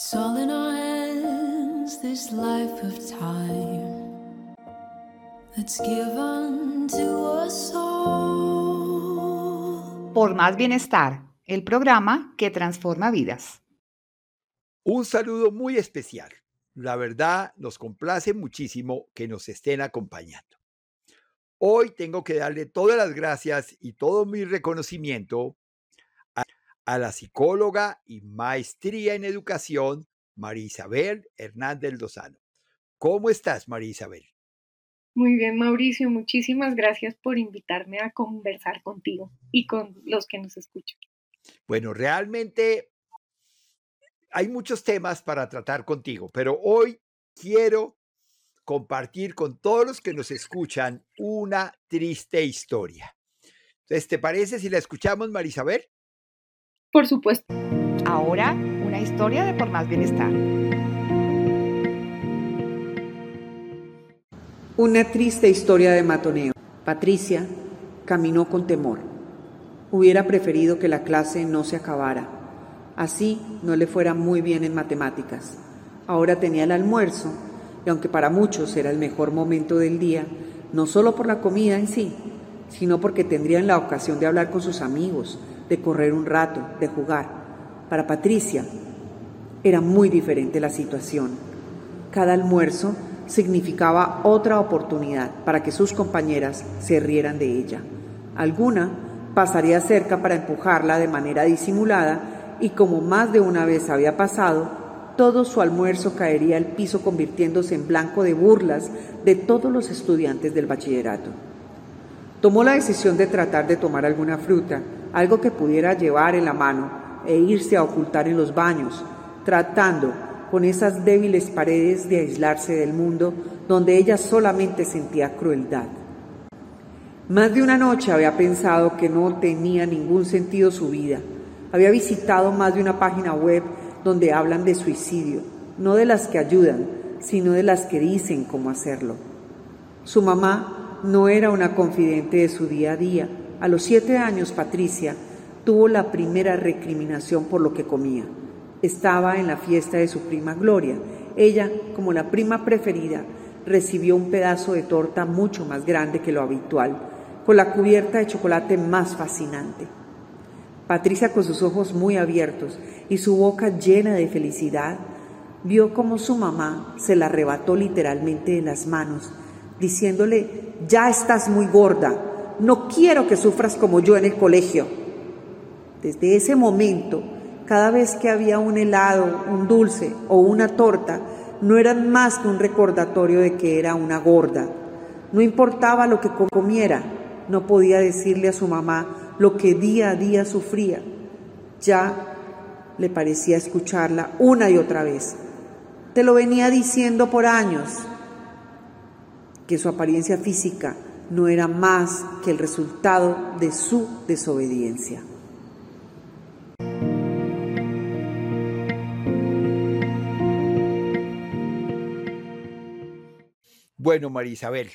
It's all in our hands, this life of time that's given to us all. Por Más Bienestar, el programa que transforma vidas. Un saludo muy especial. La verdad, nos complace muchísimo que nos estén acompañando. Hoy tengo que darle todas las gracias y todo mi reconocimiento a la psicóloga y maestría en educación María Isabel Hernández Lozano. ¿Cómo estás, María Isabel? Muy bien, Mauricio. Muchísimas gracias por invitarme a conversar contigo y con los que nos escuchan. Bueno, realmente hay muchos temas para tratar contigo, pero hoy quiero compartir con todos los que nos escuchan una triste historia. Entonces, ¿te parece si la escuchamos, María Isabel? Por supuesto. Ahora, una historia de Por Más Bienestar. Una triste historia de matoneo. Patricia caminó con temor. Hubiera preferido que la clase no se acabara. Así no le fuera muy bien en matemáticas. Ahora tenía el almuerzo, y aunque para muchos era el mejor momento del día, no solo por la comida en sí, sino porque tendrían la ocasión de hablar con sus amigos, de correr un rato, de jugar. Para Patricia era muy diferente la situación. Cada almuerzo significaba otra oportunidad para que sus compañeras se rieran de ella. Alguna pasaría cerca para empujarla de manera disimulada y como más de una vez había pasado, todo su almuerzo caería al piso convirtiéndose en blanco de burlas de todos los estudiantes del bachillerato. Tomó la decisión de tratar de tomar alguna fruta, algo que pudiera llevar en la mano e irse a ocultar en los baños, tratando con esas débiles paredes de aislarse del mundo donde ella solamente sentía crueldad. Más de una noche había pensado que no tenía ningún sentido su vida. Había visitado más de una página web donde hablan de suicidio, no de las que ayudan, sino de las que dicen cómo hacerlo. Su mamá no era una confidente de su día a día, a los siete años, Patricia tuvo la primera recriminación por lo que comía. Estaba en la fiesta de su prima Gloria. Ella, como la prima preferida, recibió un pedazo de torta mucho más grande que lo habitual, con la cubierta de chocolate más fascinante. Patricia, con sus ojos muy abiertos y su boca llena de felicidad, vio como su mamá se la arrebató literalmente de las manos, diciéndole, ya estás muy gorda, no quiero que sufras como yo en el colegio. Desde ese momento, cada vez que había un helado, un dulce o una torta, no eran más que un recordatorio de que era una gorda. No importaba lo que comiera, no podía decirle a su mamá lo que día a día sufría. Ya le parecía escucharla una y otra vez. Te lo venía diciendo por años, que su apariencia física no era más que el resultado de su desobediencia. Bueno, María Isabel,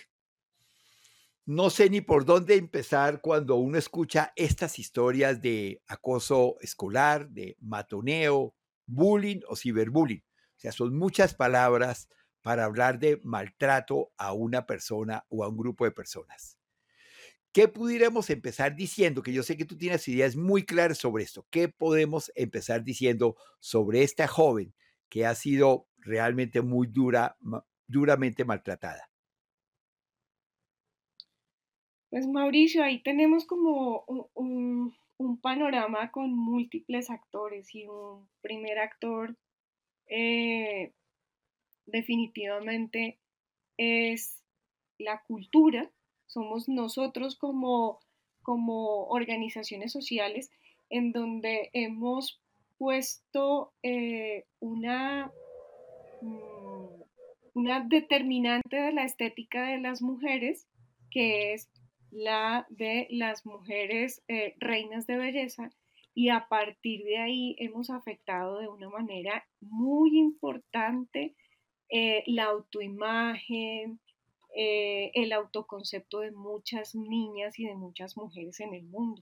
no sé ni por dónde empezar cuando uno escucha estas historias de acoso escolar, de matoneo, bullying o ciberbullying. O sea, son muchas palabras para hablar de maltrato a una persona o a un grupo de personas. ¿Qué pudiéramos empezar diciendo? Que yo sé que tú tienes ideas muy claras sobre esto. ¿Qué podemos empezar diciendo sobre esta joven que ha sido realmente muy dura, duramente maltratada? Pues Mauricio, ahí tenemos como un, panorama con múltiples actores y un primer actor eh, definitivamente es la cultura, somos nosotros como, como organizaciones sociales en donde hemos puesto eh, una, mm, una determinante de la estética de las mujeres, que es la de las mujeres eh, reinas de belleza, y a partir de ahí hemos afectado de una manera muy importante eh, la autoimagen, eh, el autoconcepto de muchas niñas y de muchas mujeres en el mundo.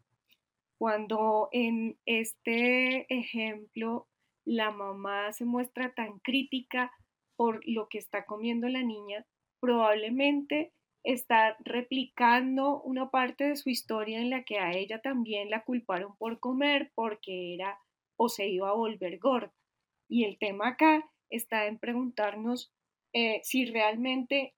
Cuando en este ejemplo la mamá se muestra tan crítica por lo que está comiendo la niña, probablemente está replicando una parte de su historia en la que a ella también la culparon por comer porque era o se iba a volver gorda. Y el tema acá está en preguntarnos eh, si realmente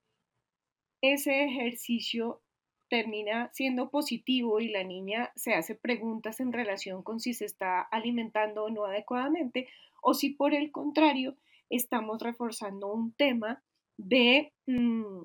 ese ejercicio termina siendo positivo y la niña se hace preguntas en relación con si se está alimentando o no adecuadamente, o si por el contrario estamos reforzando un tema de mm,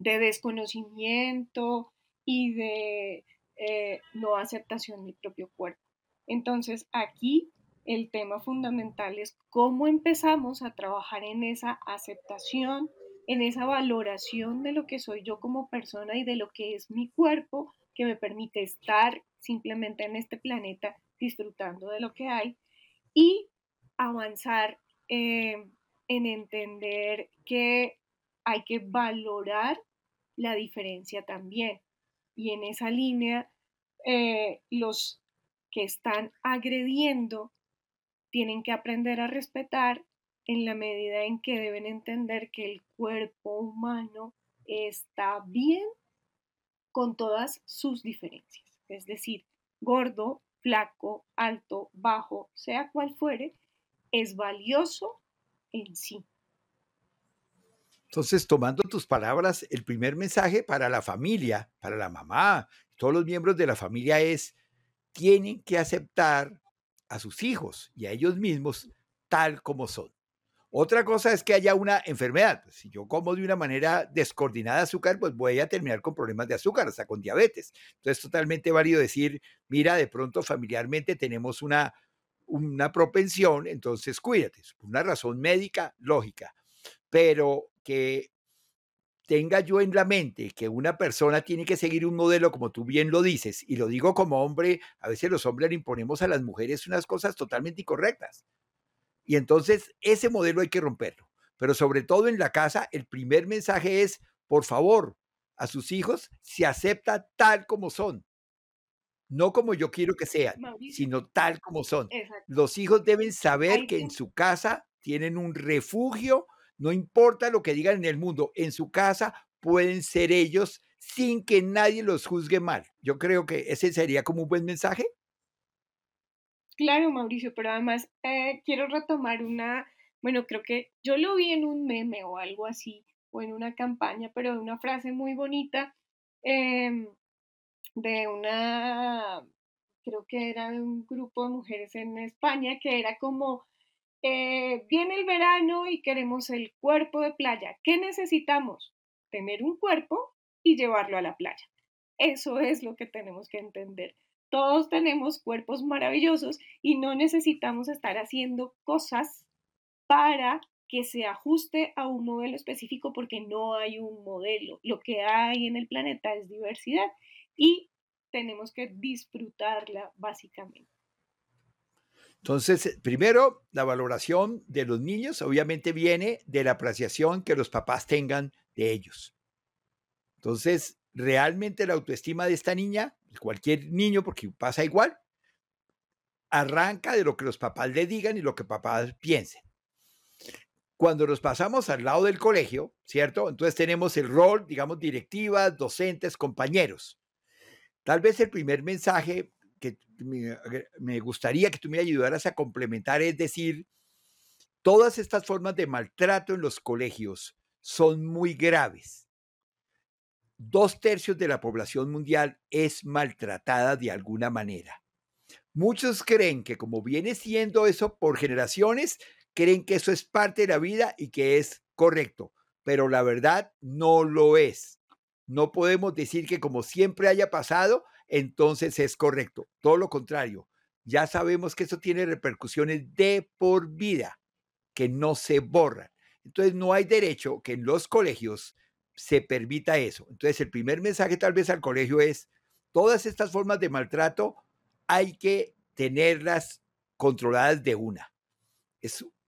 de desconocimiento y de eh, no aceptación del propio cuerpo. Entonces, aquí el tema fundamental es cómo empezamos a trabajar en esa aceptación, en esa valoración de lo que soy yo como persona y de lo que es mi cuerpo, que me permite estar simplemente en este planeta disfrutando de lo que hay y avanzar eh, en entender que hay que valorar la diferencia también. Y en esa línea, eh, los que están agrediendo tienen que aprender a respetar en la medida en que deben entender que el cuerpo humano está bien con todas sus diferencias. Es decir, gordo, flaco, alto, bajo, sea cual fuere, es valioso en sí. Entonces, tomando tus palabras, el primer mensaje para la familia, para la mamá, todos los miembros de la familia es, tienen que aceptar a sus hijos y a ellos mismos tal como son. Otra cosa es que haya una enfermedad. Si yo como de una manera descoordinada azúcar, pues voy a terminar con problemas de azúcar, hasta con diabetes. Entonces, es totalmente válido decir, mira, de pronto familiarmente tenemos una, una propensión, entonces cuídate. Una razón médica, lógica. Pero que tenga yo en la mente que una persona tiene que seguir un modelo, como tú bien lo dices, y lo digo como hombre, a veces los hombres le imponemos a las mujeres unas cosas totalmente incorrectas. Y entonces ese modelo hay que romperlo. Pero sobre todo en la casa, el primer mensaje es, por favor, a sus hijos se acepta tal como son. No como yo quiero que sean, sino tal como son. Los hijos deben saber que en su casa tienen un refugio no importa lo que digan en el mundo, en su casa pueden ser ellos sin que nadie los juzgue mal. Yo creo que ese sería como un buen mensaje. Claro, Mauricio, pero además eh, quiero retomar una, bueno, creo que yo lo vi en un meme o algo así, o en una campaña, pero una frase muy bonita em, de una, creo que era un grupo de mujeres en España, que era como, eh, viene el verano y queremos el cuerpo de playa. ¿Qué necesitamos? Tener un cuerpo y llevarlo a la playa. Eso es lo que tenemos que entender. Todos tenemos cuerpos maravillosos y no necesitamos estar haciendo cosas para que se ajuste a un modelo específico porque no hay un modelo. Lo que hay en el planeta es diversidad y tenemos que disfrutarla básicamente. Entonces, primero, la valoración de los niños obviamente viene de la apreciación que los papás tengan de ellos. Entonces, realmente la autoestima de esta niña, cualquier niño, porque pasa igual, arranca de lo que los papás le digan y lo que papás piensen. Cuando nos pasamos al lado del colegio, ¿cierto? Entonces tenemos el rol, digamos, directivas, docentes, compañeros. Tal vez el primer mensaje que me, gustaría que tú me ayudaras a complementar, es decir, todas estas formas de maltrato en los colegios son muy graves. Dos tercios de la población mundial es maltratada de alguna manera. Muchos creen que como viene siendo eso por generaciones, creen que eso es parte de la vida y que es correcto, pero la verdad no lo es. No podemos decir que como siempre haya pasado, entonces es correcto. Todo lo contrario, ya sabemos que eso tiene repercusiones de por vida, que no se borran. Entonces no hay derecho que en los colegios se permita eso. Entonces el primer mensaje tal vez al colegio es, todas estas formas de maltrato hay que tenerlas controladas de una.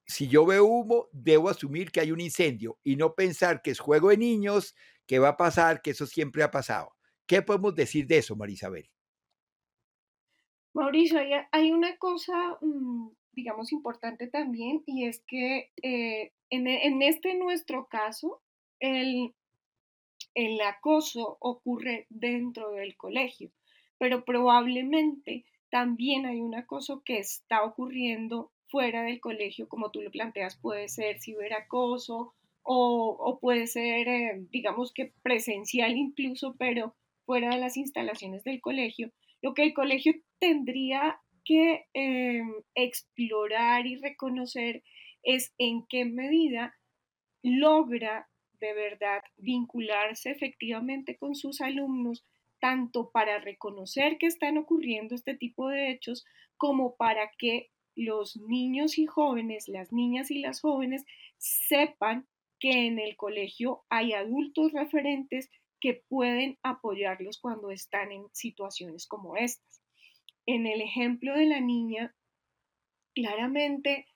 si yo veo humo, debo asumir que hay un incendio y no pensar que es juego de niños, que va a pasar, que eso siempre ha pasado. ¿Qué podemos decir de eso, Marisabel? Mauricio, hay, una cosa mm, digamos, importante también y es que eh, en, este nuestro caso, el, el acoso ocurre dentro del colegio, pero probablemente también hay un acoso que está ocurriendo fuera del colegio, como tú lo planteas, puede ser ciberacoso o, o puede ser, eh, digamos que presencial incluso, pero fuera de las instalaciones del colegio. Lo que el colegio tendría que eh, explorar y reconocer es en qué medida logra de verdad vincularse efectivamente con sus alumnos, tanto para reconocer que están ocurriendo este tipo de hechos, como para que los niños y jóvenes, las niñas y las jóvenes, sepan que en el colegio hay adultos referentes que pueden apoyarlos cuando están en situaciones como estas. En el ejemplo de la niña, claramente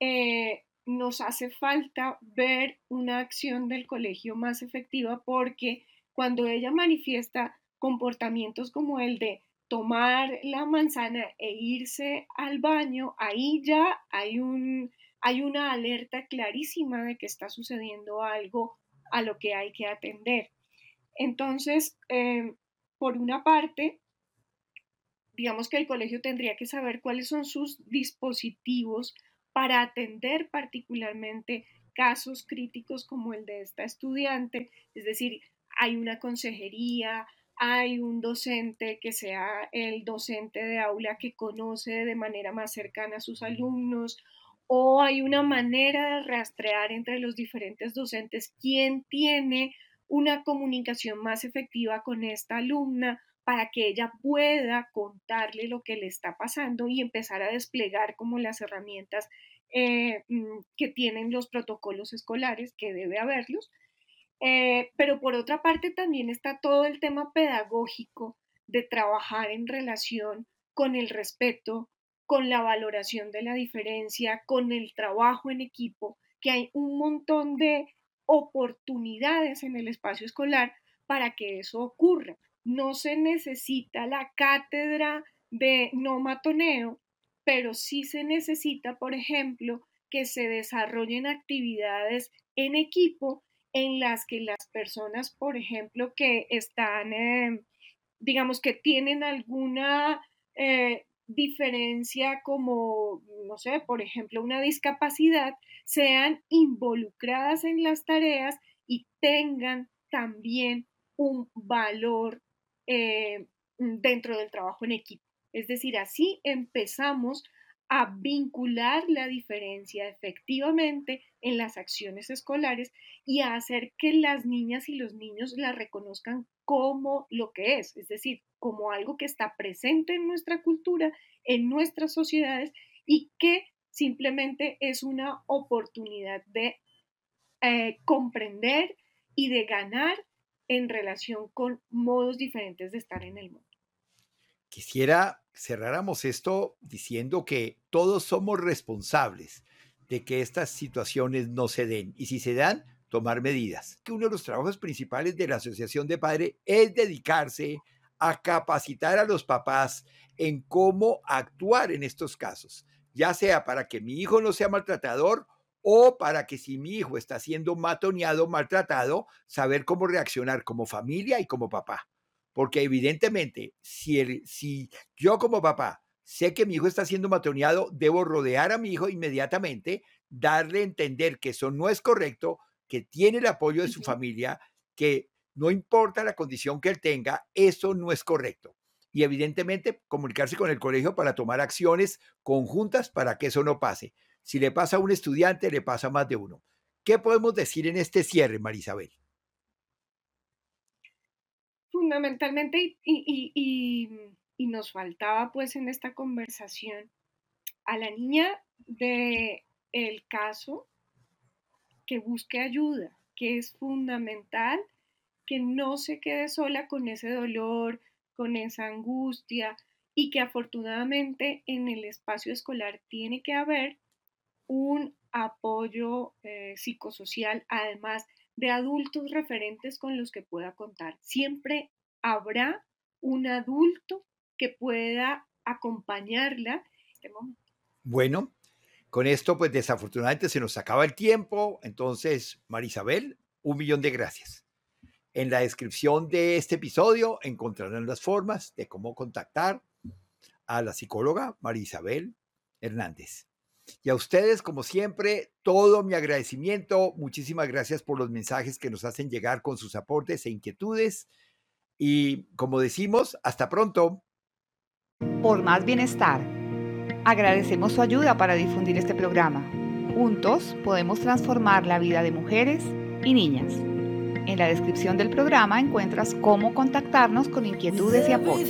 eh, nos hace falta ver una acción del colegio más efectiva porque cuando ella manifiesta comportamientos como el de tomar la manzana e irse al baño, ahí ya hay, un, hay una alerta clarísima de que está sucediendo algo a lo que hay que atender. Entonces, eh, por una parte, digamos que el colegio tendría que saber cuáles son sus dispositivos para atender particularmente casos críticos como el de esta estudiante, es decir, hay una consejería, hay un docente que sea el docente de aula que conoce de manera más cercana a sus alumnos, o hay una manera de rastrear entre los diferentes docentes quién tiene una comunicación más efectiva con esta alumna para que ella pueda contarle lo que le está pasando y empezar a desplegar como las herramientas eh, mm, que tienen los protocolos escolares, que debe haberlos. Eh, pero por otra parte también está todo el tema pedagógico de trabajar en relación con el respeto, con la valoración de la diferencia, con el trabajo en equipo, que hay un montón de oportunidades en el espacio escolar para que eso ocurra. No se necesita la cátedra de no matoneo, pero sí se necesita, por ejemplo, que se desarrollen actividades en equipo en las que las personas, por ejemplo, que están, eh, digamos, que tienen alguna eh, diferencia como, no sé, por ejemplo, una discapacidad, sean involucradas en las tareas y tengan también un valor eh, dentro del trabajo en equipo. Es decir, así empezamos a vincular la diferencia efectivamente en las acciones escolares y a hacer que las niñas y los niños la reconozcan como lo que es, es decir, como algo que está presente en nuestra cultura, en nuestras sociedades y que simplemente es una oportunidad de eh, comprender y de ganar en relación con modos diferentes de estar en el mundo. Quisiera cerráramos esto diciendo que todos somos responsables de que estas situaciones no se den y si se dan, tomar medidas. Que uno de los trabajos principales de la Asociación de Padres es dedicarse a capacitar a los papás en cómo actuar en estos casos, ya sea para que mi hijo no sea maltratador o para que si mi hijo está siendo matoneado, maltratado, saber cómo reaccionar como familia y como papá. Porque evidentemente, si, el, si yo como papá sé que mi hijo está siendo matoneado, debo rodear a mi hijo inmediatamente, darle a entender que eso no es correcto, que tiene el apoyo de su familia, que no importa la condición que él tenga, eso no es correcto. Y evidentemente comunicarse con el colegio para tomar acciones conjuntas para que eso no pase. Si le pasa a un estudiante, le pasa a más de uno. ¿Qué podemos decir en este cierre, Marisabel? Fundamentalmente, y, nos faltaba pues en esta conversación, a la niña de el caso que busque ayuda, que es fundamental que no se quede sola con ese dolor, con esa angustia y que afortunadamente en el espacio escolar tiene que haber un apoyo eh, psicosocial, además de adultos referentes con los que pueda contar. Siempre habrá un adulto que pueda acompañarla. Bueno, Con esto, pues desafortunadamente se nos acaba el tiempo. Entonces, Marisabel, un millón de gracias. En la descripción de este episodio encontrarán las formas de cómo contactar a la psicóloga Marisabel Hernández. Y a ustedes, como siempre, todo mi agradecimiento. Muchísimas gracias por los mensajes que nos hacen llegar con sus aportes e inquietudes. Y como decimos, hasta pronto. Por más bienestar. Agradecemos su ayuda para difundir este programa. Juntos podemos transformar la vida de mujeres y niñas. En la descripción del programa encuentras cómo contactarnos con inquietudes y apoyos.